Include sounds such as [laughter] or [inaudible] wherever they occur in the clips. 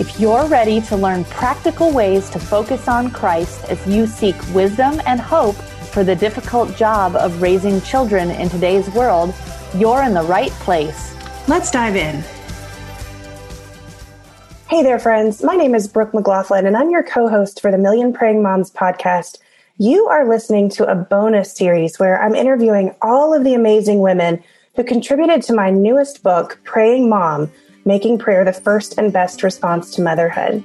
If you're ready to learn practical ways to focus on Christ as you seek wisdom and hope for the difficult job of raising children in today's world, you're in the right place. Let's dive in. Hey there, friends. My name is Brooke McGlothlin, and I'm your co host for the Million Praying Moms podcast. You are listening to a bonus series where I'm interviewing all of the amazing women who contributed to my newest book, Praying Mom making prayer the first and best response to motherhood.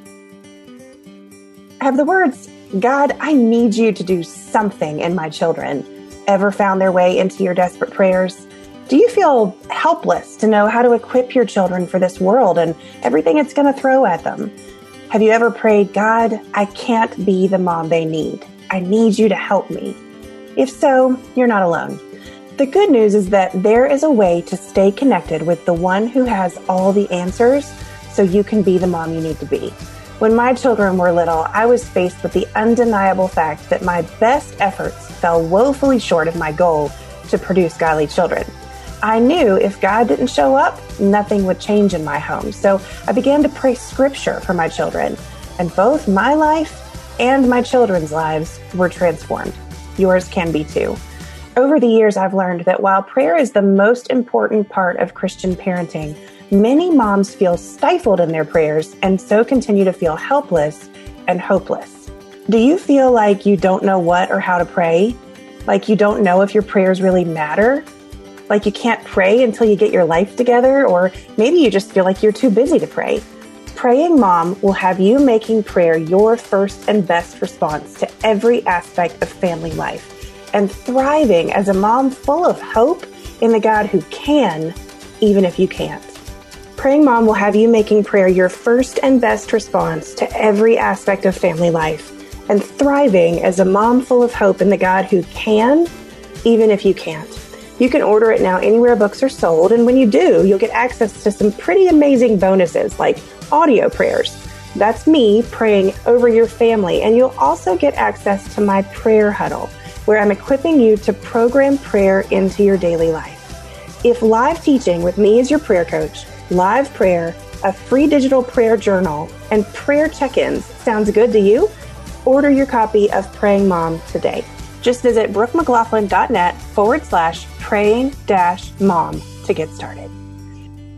Have the words, God, I need you to do something in my children, ever found their way into your desperate prayers? Do you feel helpless to know how to equip your children for this world and everything it's going to throw at them? Have you ever prayed, God, I can't be the mom they need. I need you to help me. If so, you're not alone. The good news is that there is a way to stay connected with the one who has all the answers so you can be the mom you need to be. When my children were little, I was faced with the undeniable fact that my best efforts fell woefully short of my goal to produce godly children. I knew if God didn't show up, nothing would change in my home. So I began to pray scripture for my children, and both my life and my children's lives were transformed. Yours can be too. Over the years, I've learned that while prayer is the most important part of Christian parenting, many moms feel stifled in their prayers and so continue to feel helpless and hopeless. Do you feel like you don't know what or how to pray? Like you don't know if your prayers really matter? Like you can't pray until you get your life together? Or maybe you just feel like you're too busy to pray? Praying Mom will have you making prayer your first and best response to every aspect of family life and thriving as a mom full of hope in the God who can, even if you can't. Praying Mom will have you making prayer your first and best response to every aspect of family life and thriving as a mom full of hope in the God who can, even if you can't. You can order it now anywhere books are sold, and when you do, you'll get access to some pretty amazing bonuses like audio prayers. That's me praying over your family, and you'll also get access to my prayer huddle where I'm equipping you to program prayer into your daily life. If live teaching with me as your prayer coach, live prayer, a free digital prayer journal, and prayer check ins sounds good to you, order your copy of Praying Mom today. Just visit brookemcglothlin.net forward slash praying dash mom to get started.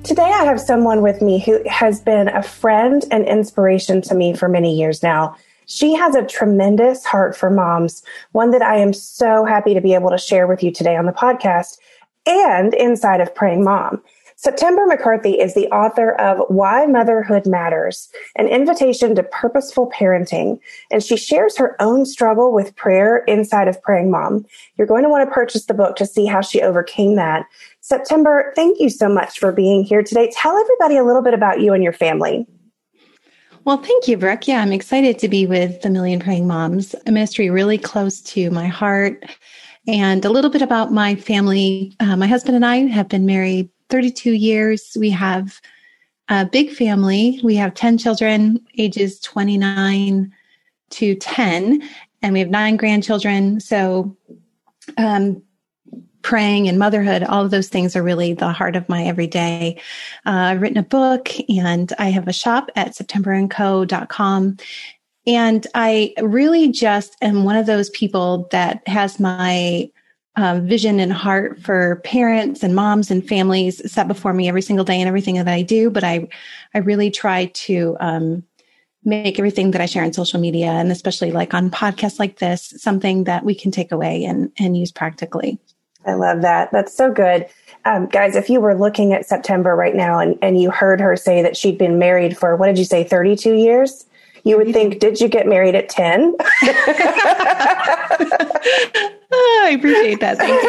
Today, I have someone with me who has been a friend and inspiration to me for many years now. She has a tremendous heart for moms, one that I am so happy to be able to share with you today on the podcast and inside of Praying Mom. September McCarthy is the author of Why Motherhood Matters, an invitation to purposeful parenting. And she shares her own struggle with prayer inside of Praying Mom. You're going to want to purchase the book to see how she overcame that. September, thank you so much for being here today. Tell everybody a little bit about you and your family. Well, thank you, Brooke. Yeah, I'm excited to be with the Million Praying Moms, a ministry really close to my heart. And a little bit about my family. Uh, my husband and I have been married 32 years. We have a big family. We have 10 children, ages 29 to 10, and we have nine grandchildren. So, um, praying and motherhood, all of those things are really the heart of my everyday. Uh, I've written a book and I have a shop at septemberandco.com. And I really just am one of those people that has my um, vision and heart for parents and moms and families set before me every single day and everything that I do. But I, I really try to um, make everything that I share on social media and especially like on podcasts like this something that we can take away and, and use practically. I love that. That's so good. Um, guys, if you were looking at September right now and, and you heard her say that she'd been married for, what did you say, 32 years? You would think, did you get married at 10? Oh, [laughs] [laughs] I appreciate that. Thank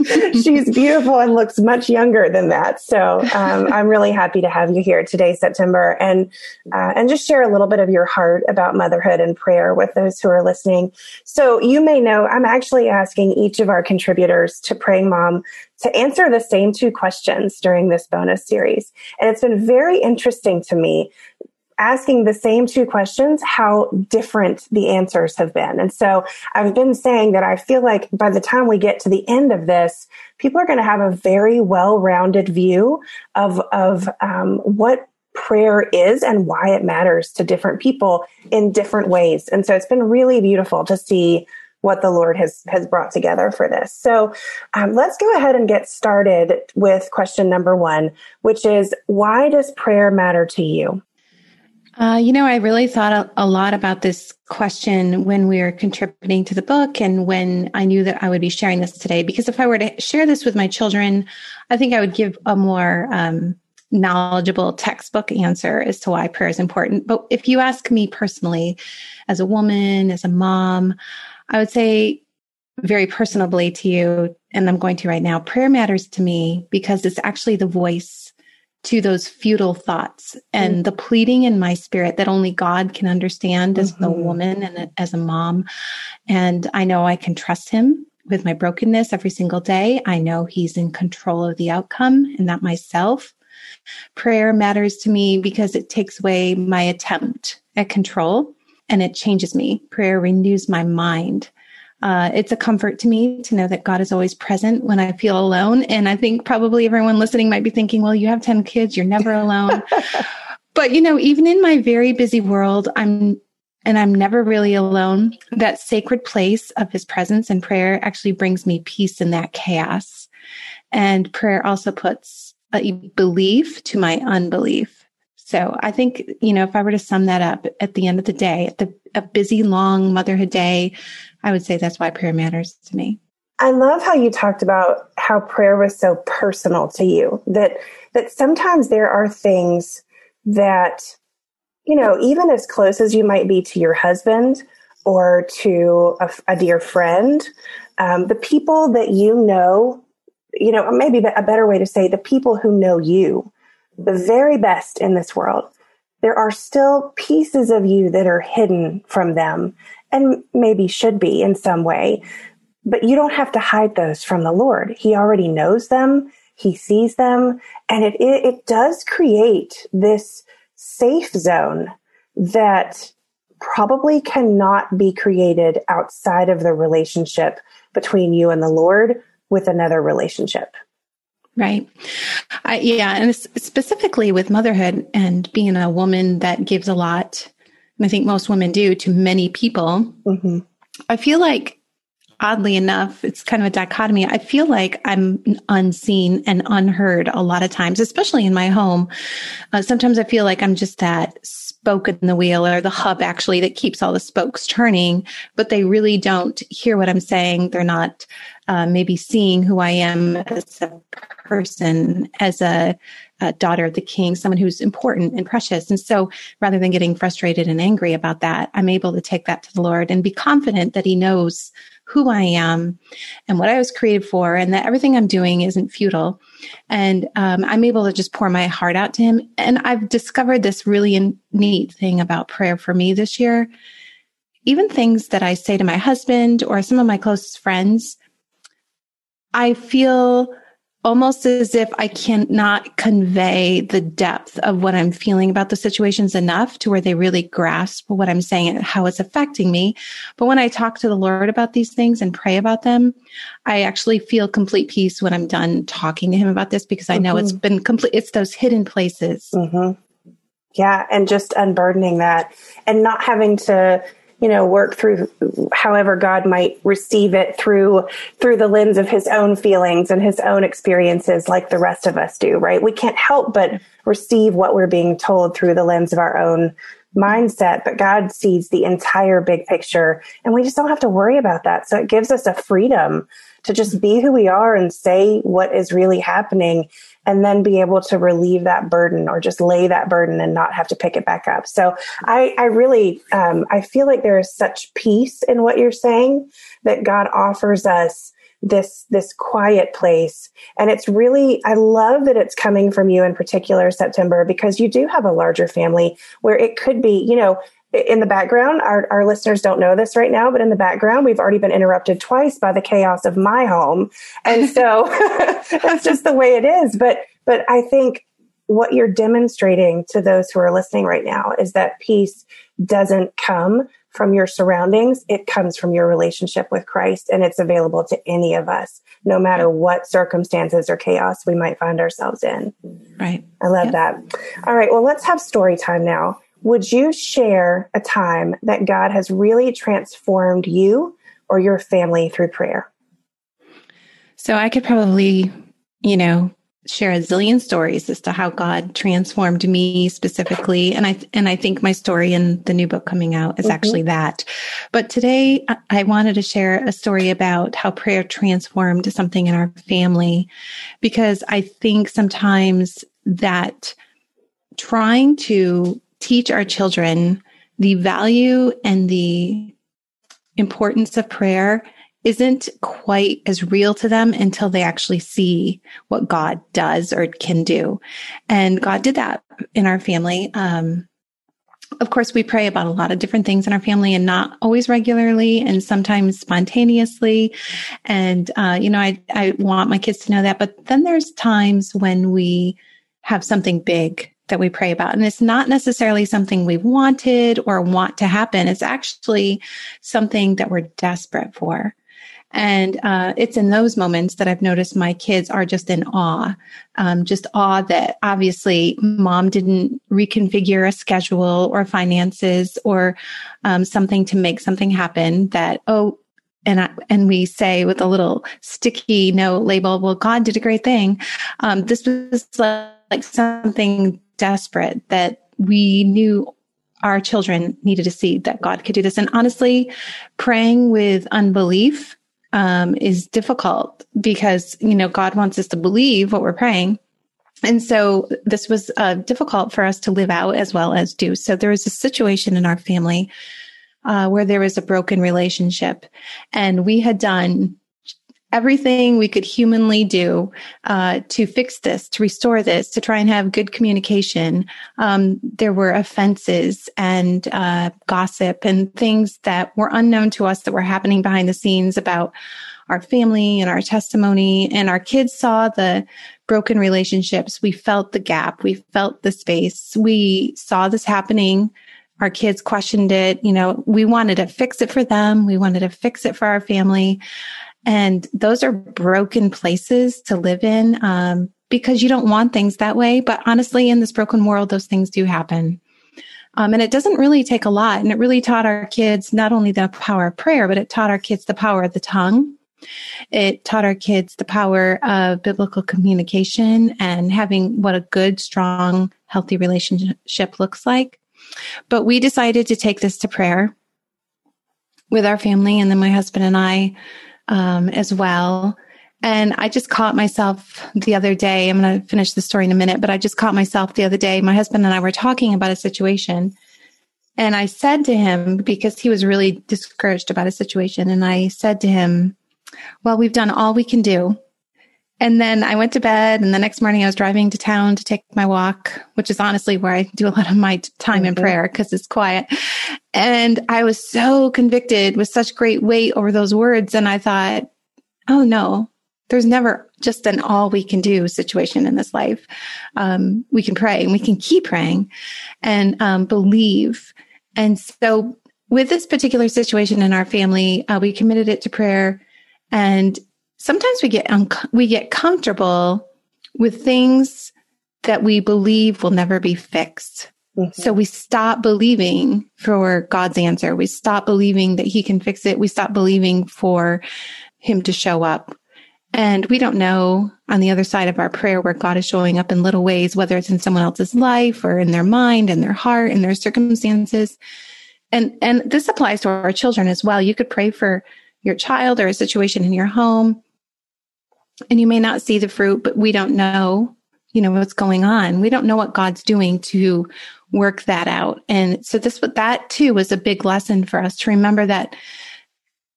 you. [laughs] She's beautiful and looks much younger than that. So um, I'm really happy to have you here today, September, and uh, and just share a little bit of your heart about motherhood and prayer with those who are listening. So you may know I'm actually asking each of our contributors to Praying Mom to answer the same two questions during this bonus series, and it's been very interesting to me asking the same two questions, how different the answers have been. And so I've been saying that I feel like by the time we get to the end of this, people are going to have a very well-rounded view of, of um, what prayer is and why it matters to different people in different ways. And so it's been really beautiful to see what the Lord has has brought together for this. So um, let's go ahead and get started with question number one, which is why does prayer matter to you? Uh, you know, I really thought a, a, lot about this question when we were contributing to the book and when I knew that I would be sharing this today. Because if I were to share this with my children, I think I would give a more um, knowledgeable textbook answer as to why prayer is important. But if you ask me personally, as a woman, as a mom, I would say very personably to you, and I'm going to right now, prayer matters to me because it's actually the voice to those futile thoughts and mm-hmm. the pleading in my spirit that only God can understand as mm-hmm. woman and as a mom. And I know I can trust him with my brokenness every single day. I know he's in control of the outcome and not myself. Prayer matters to me because it takes away my attempt at control and it changes me. Prayer renews my mind. Uh, it's a comfort to me to know that God is always present when I feel alone. And I think probably everyone listening might be thinking, well, you have 10 kids, you're never alone. [laughs] but, you know, even in my very busy world, I'm and I'm never really alone. That sacred place of his presence and prayer actually brings me peace in that chaos. And prayer also puts a belief to my unbelief. So I think, you know, if I were to sum that up at the end of the day, at the a busy, long motherhood day, I would say that's why prayer matters to me. I love how you talked about how prayer was so personal to you that that sometimes there are things that you know even as close as you might be to your husband or to a, a dear friend um, the people that you know you know maybe a better way to say the people who know you the very best in this world there are still pieces of you that are hidden from them and maybe should be in some way. But you don't have to hide those from the Lord. He already knows them. He sees them. And it, it, it does create this safe zone that probably cannot be created outside of the relationship between you and the Lord with another relationship. Right. I, yeah. And specifically with motherhood and being a woman that gives a lot, and I think most women do to many people, mm-hmm. I feel like, oddly enough, it's kind of a dichotomy. I feel like I'm unseen and unheard a lot of times, especially in my home. Uh, sometimes I feel like I'm just that spoke in the wheel or the hub actually that keeps all the spokes turning, but they really don't hear what I'm saying. They're not uh, maybe seeing who I am as a person, as a, a, daughter of the king, someone who's important and precious. And so rather than getting frustrated and angry about that, I'm able to take that to the Lord and be confident that He knows who I am and what I was created for, and that everything I'm doing isn't futile. And um, I'm able to just pour my heart out to Him. And I've discovered this really neat thing about prayer for me this year. Even things that I say to my husband or some of my closest friends, I feel almost as if I cannot convey the depth of what I'm feeling about the situations enough to where they really grasp what I'm saying and how it's affecting me. But when I talk to the Lord about these things and pray about them, I actually feel complete peace when I'm done talking to Him about this because I know mm-hmm. it's been complete, it's those hidden places. Mm-hmm. Yeah. And just unburdening that and not having to, you know work through however god might receive it through through the lens of his own feelings and his own experiences like the rest of us do right? We can't help but receive what we're being told through the lens of our own mindset, but God sees the entire big picture and we just don't have to worry about that. So it gives us a freedom to just be who we are and say what is really happening and then be able to relieve that burden or just lay that burden and not have to pick it back up. So I, I really, um, I feel like there is such peace in what you're saying that God offers us this this quiet place and it's really i love that it's coming from you in particular september because you do have a larger family where it could be you know in the background, our, our listeners don't know this right now, but in the background, we've already been interrupted twice by the chaos of my home. And [laughs] so [laughs] that's just the way it is. But, but I think what you're demonstrating to those who are listening right now is that peace doesn't come from your surroundings. It comes from your relationship with Christ and it's available to any of us, no matter what circumstances or chaos we might find ourselves in. Right. I love that. All right. Well, let's have story time now. Would you share a time that God has really transformed you or your family through prayer? So I could probably, you know, share a zillion stories as to how God transformed me specifically. And I, and I think my story in the new book coming out is mm-hmm. actually that. But today I wanted to share a story about how prayer transformed something in our family because I think sometimes that trying to teach our children the value and the importance of prayer isn't quite as real to them until they actually see what God does or can do. And God did that in our family. Um, of course, we pray about a lot of different things in our family and not always regularly and sometimes spontaneously. And, uh, you know, I, I want my kids to know that. But then there's times when we have something big that we pray about. And it's not necessarily something we wanted or want to happen. It's actually something that we're desperate for. And uh, it's in those moments that I've noticed my kids are just in awe, um, just awe that obviously mom didn't reconfigure a schedule or finances or um, something to make something happen. That oh, and I, and we say with a little sticky note label, "Well, God did a great thing." Um, this was like, like something desperate that we knew our children needed to see that God could do this. And honestly, praying with unbelief um, is difficult because, you know, God wants us to believe what we're praying. And so this was uh, difficult for us to live out as well as do. So there was a situation in our family uh, where there was a broken relationship and we had done everything we could humanly do uh, to fix this, to restore this, to try and have good communication. Um, there were offenses and uh, gossip and things that were unknown to us that were happening behind the scenes about our family and our testimony. And our kids saw the broken relationships. We felt the gap. We felt the space. We saw this happening our kids questioned it. You know, we wanted to fix it for them. We wanted to fix it for our family. And those are broken places to live in um, because you don't want things that way. But honestly, in this broken world, those things do happen. Um, and it doesn't really take a lot. And it really taught our kids not only the power of prayer, but it taught our kids the power of the tongue. It taught our kids the power of biblical communication and having what a good, strong, healthy relationship looks like. But we decided to take this to prayer with our family. And then my husband and I um, as well. And I just caught myself the other day. I'm going to finish the story in a minute, but I just caught myself the other day. My husband and I were talking about a situation. And I said to him, because he was really discouraged about a situation, and I said to him, Well, we've done all we can do. And then I went to bed, and the next morning I was driving to town to take my walk, which is honestly where I do a lot of my time mm-hmm. in prayer because it's quiet. And I was so convicted with such great weight over those words. And I thought, oh no, there's never just an all we can do situation in this life. Um, we can pray and we can keep praying and um, believe. And so, with this particular situation in our family, uh, we committed it to prayer. And sometimes we get un- we get comfortable with things that we believe will never be fixed. Mm-hmm. So we stop believing for God's answer. We stop believing that he can fix it. We stop believing for him to show up. And we don't know on the other side of our prayer where God is showing up in little ways, whether it's in someone else's life or in their mind and their heart and their circumstances. And, and this applies to our children as well. You could pray for your child or a situation in your home and you may not see the fruit, but we don't know, you know, what's going on. We don't know what God's doing to work that out. And so this, that too was a big lesson for us to remember that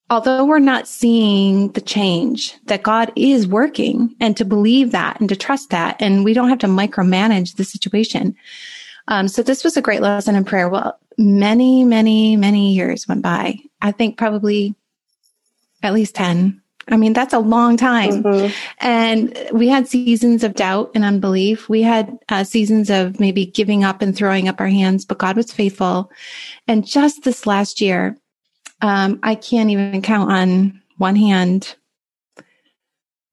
although we're not seeing the change, that God is working and to believe that and to trust that. And we don't have to micromanage the situation. Um, so this was a great lesson in prayer. Well, many, many, many years went by. I think probably at least 10. I mean, that's a long time. Mm-hmm. And we had seasons of doubt and unbelief. We had uh, seasons of maybe giving up and throwing up our hands, but God was faithful. And just this last year, um, I can't even count on one hand.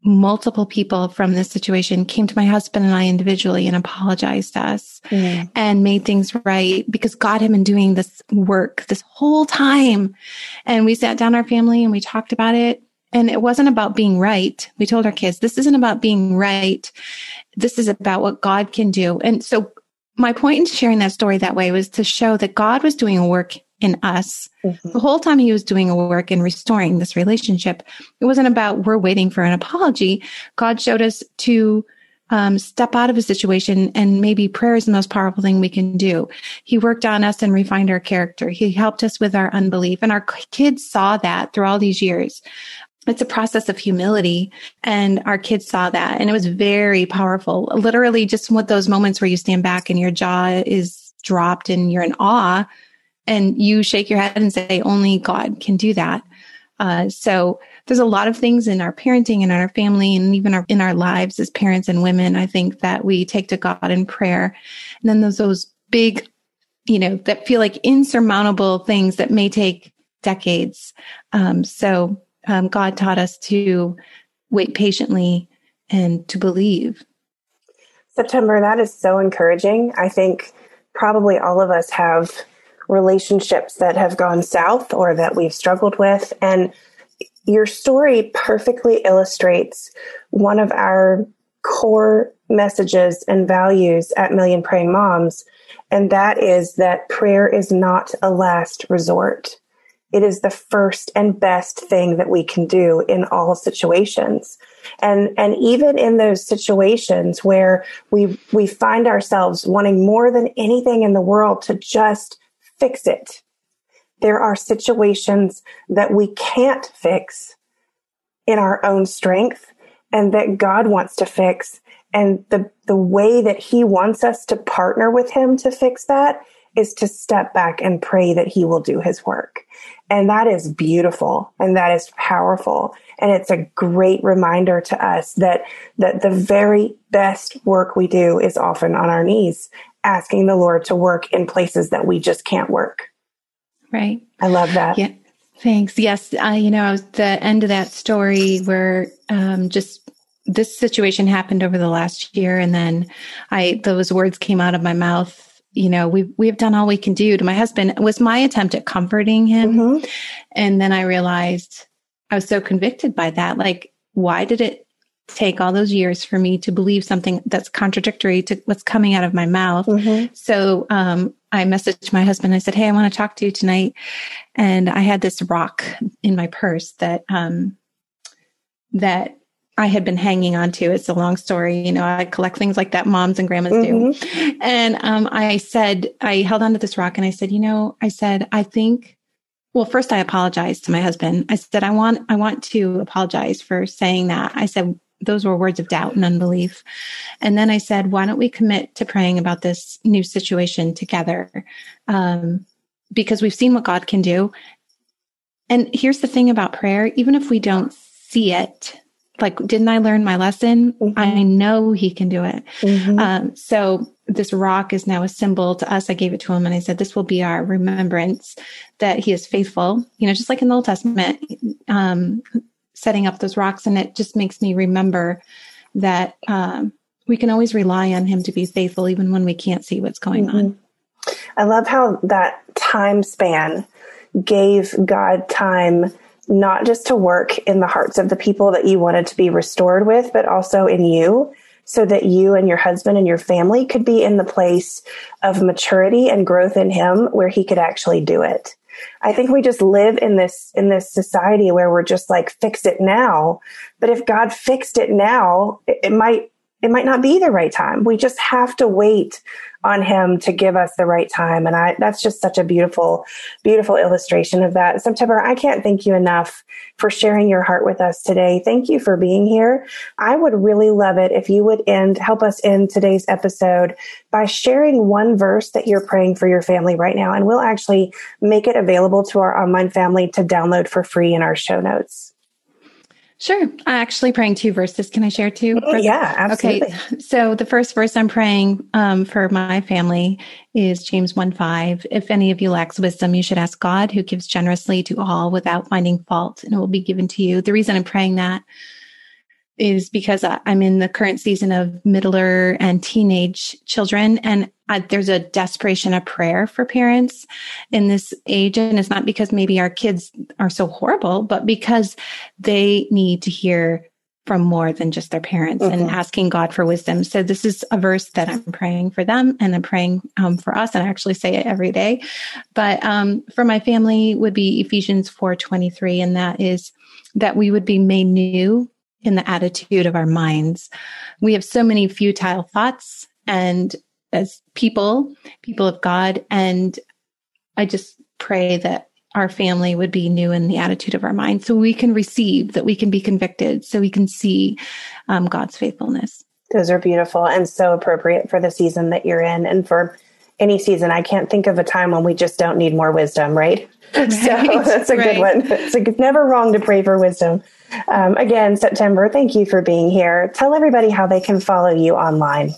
Multiple people from this situation came to my husband and I individually and apologized to us mm. and made things right because God had been doing this work this whole time. And we sat down our family and we talked about it. And it wasn't about being right. We told our kids, this isn't about being right. This is about what God can do. And so my point in sharing that story that way was to show that God was doing a work in us. Mm-hmm. The whole time he was doing a work in restoring this relationship, it wasn't about we're waiting for an apology. God showed us to um, step out of a situation and maybe prayer is the most powerful thing we can do. He worked on us and refined our character. He helped us with our unbelief and our kids saw that through all these years. It's a process of humility and our kids saw that and it was very powerful. Literally just with those moments where you stand back and your jaw is dropped and you're in awe and you shake your head and say, only God can do that. Uh, so there's a lot of things in our parenting and in our family and even our, in our lives as parents and women, I think that we take to God in prayer. And then there's those big, you know, that feel like insurmountable things that may take decades. Um, so um, God taught us to wait patiently and to believe. September, that is so encouraging. I think probably all of us have relationships that have gone south or that we've struggled with. And your story perfectly illustrates one of our core messages and values at Million Praying Moms. And that is that prayer is not a last resort. It is the first and best thing that we can do in all situations. And, and even in those situations where we, we find ourselves wanting more than anything in the world to just fix it. There are situations that we can't fix in our own strength and that God wants to fix. And the, the way that he wants us to partner with him to fix that is to step back and pray that he will do his work. And that is beautiful and that is powerful. And it's a great reminder to us that, that the very best work we do is often on our knees asking the Lord to work in places that we just can't work. Right. I love that. Yeah. Thanks. Yes. I, you know, the end of that story where, um, just this situation happened over the last year. And then I, those words came out of my mouth. You know, we, we've done all we can do to my husband was my attempt at comforting him. Mm-hmm. And then I realized I was so convicted by that. Like, why did it take all those years for me to believe something that's contradictory to what's coming out of my mouth. Mm-hmm. So um, I messaged my husband. I said, "Hey, I want to talk to you tonight." And I had this rock in my purse that um, that I had been hanging on to. It's a long story. You know, I collect things like that moms and grandmas mm-hmm. do. And um, I said, I held onto this rock and I said, you know, I said, I think well first i apologized to my husband i said i want i want to apologize for saying that i said those were words of doubt and unbelief. And then I said, why don't we commit to praying about this new situation together? Um, because we've seen what God can do. And here's the thing about prayer, even if we don't see it, like, didn't I learn my lesson? Mm-hmm. I know he can do it. Mm-hmm. Um, so this rock is now a symbol to us. I gave it to him and I said, this will be our remembrance that he is faithful. You know, just like in the Old Testament, um, setting up those rocks. And it just makes me remember that um, we can always rely on him to be faithful, even when we can't see what's going mm-hmm. on. I love how that time span gave God time not just to work in the hearts of the people that you wanted to be restored with, but also in you so that you and your husband and your family could be in the place of maturity and growth in him where he could actually do it. I think we just live in this in this society where we're just like fix it now. But if God fixed it now, it, it might it might not be the right time. We just have to wait on him to give us the right time. And I, that's just such a beautiful, beautiful illustration of that. September, I can't thank you enough for sharing your heart with us today. Thank you for being here. I would really love it if you would end, help us end today's episode by sharing one verse that you're praying for your family right now. And we'll actually make it available to our online family to download for free in our show notes. Sure. I'm actually praying two verses. Can I share two? Oh, yeah, absolutely. Okay. So the first verse I'm praying um, for my family is James 1 5. If any of you lacks wisdom, you should ask God who gives generously to all without finding fault, and it will be given to you. The reason I'm praying that is because I'm in the current season of middler and teenage children, and uh, there's a desperation of prayer for parents in this age. And it's not because maybe our kids are so horrible, but because they need to hear from more than just their parents mm-hmm. and asking God for wisdom. So this is a verse that I'm praying for them and I'm praying um, for us. And I actually say it every day. But um, for my family would be Ephesians 4:23, and that is that we would be made new in the attitude of our minds. We have so many futile thoughts and as people, people of God. And I just pray that our family would be new in the attitude of our mind so we can receive, that we can be convicted, so we can see um, God's faithfulness. Those are beautiful and so appropriate for the season that you're in and for any season. I can't think of a time when we just don't need more wisdom, right? [laughs] right so that's a right. good one. It's, like, it's never wrong to pray for wisdom. Um, again, September, thank you for being here. Tell everybody how they can follow you online.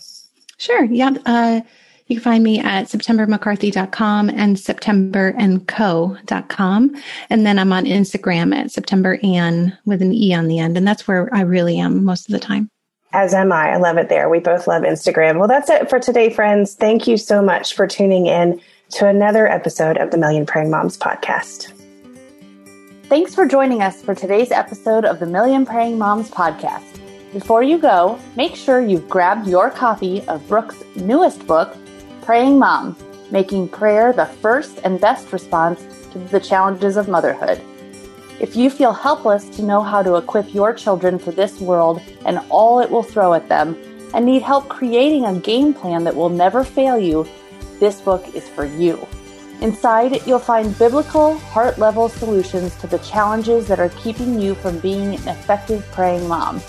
Sure. Yeah. Uh, you can find me at septembermccarthy.com and septemberandco.com. And then I'm on Instagram at September Ann with an E on the end. And that's where I really am most of the time. As am I. I love it there. We both love Instagram. Well, that's it for today, friends. Thank you so much for tuning in to another episode of the Million Praying Moms podcast. Thanks for joining us for today's episode of the Million Praying Moms podcast. Before you go, make sure you've grabbed your copy of Brooke's newest book, Praying Mom Making Prayer the First and Best Response to the Challenges of Motherhood. If you feel helpless to know how to equip your children for this world and all it will throw at them, and need help creating a game plan that will never fail you, this book is for you. Inside, you'll find biblical, heart level solutions to the challenges that are keeping you from being an effective praying mom.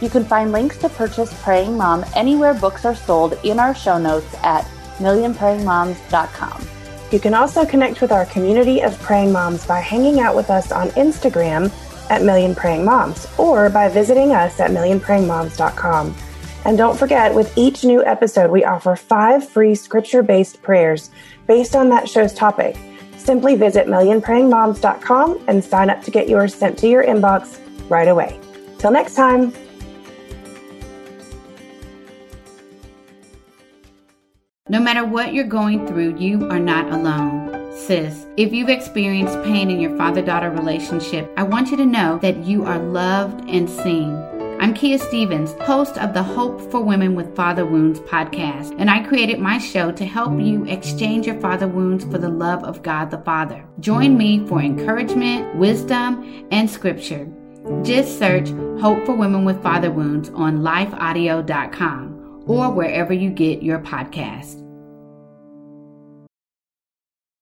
You can find links to purchase Praying Mom anywhere books are sold in our show notes at millionprayingmoms.com. You can also connect with our community of praying moms by hanging out with us on Instagram at Million Praying Moms or by visiting us at millionprayingmoms.com. And don't forget, with each new episode, we offer five free scripture based prayers based on that show's topic. Simply visit millionprayingmoms.com and sign up to get yours sent to your inbox right away. Till next time. No matter what you're going through, you are not alone. Sis, if you've experienced pain in your father daughter relationship, I want you to know that you are loved and seen. I'm Kia Stephens, host of the Hope for Women with Father Wounds podcast, and I created my show to help you exchange your father wounds for the love of God the Father. Join me for encouragement, wisdom, and scripture. Just search Hope for Women with Father Wounds on lifeaudio.com or wherever you get your podcast.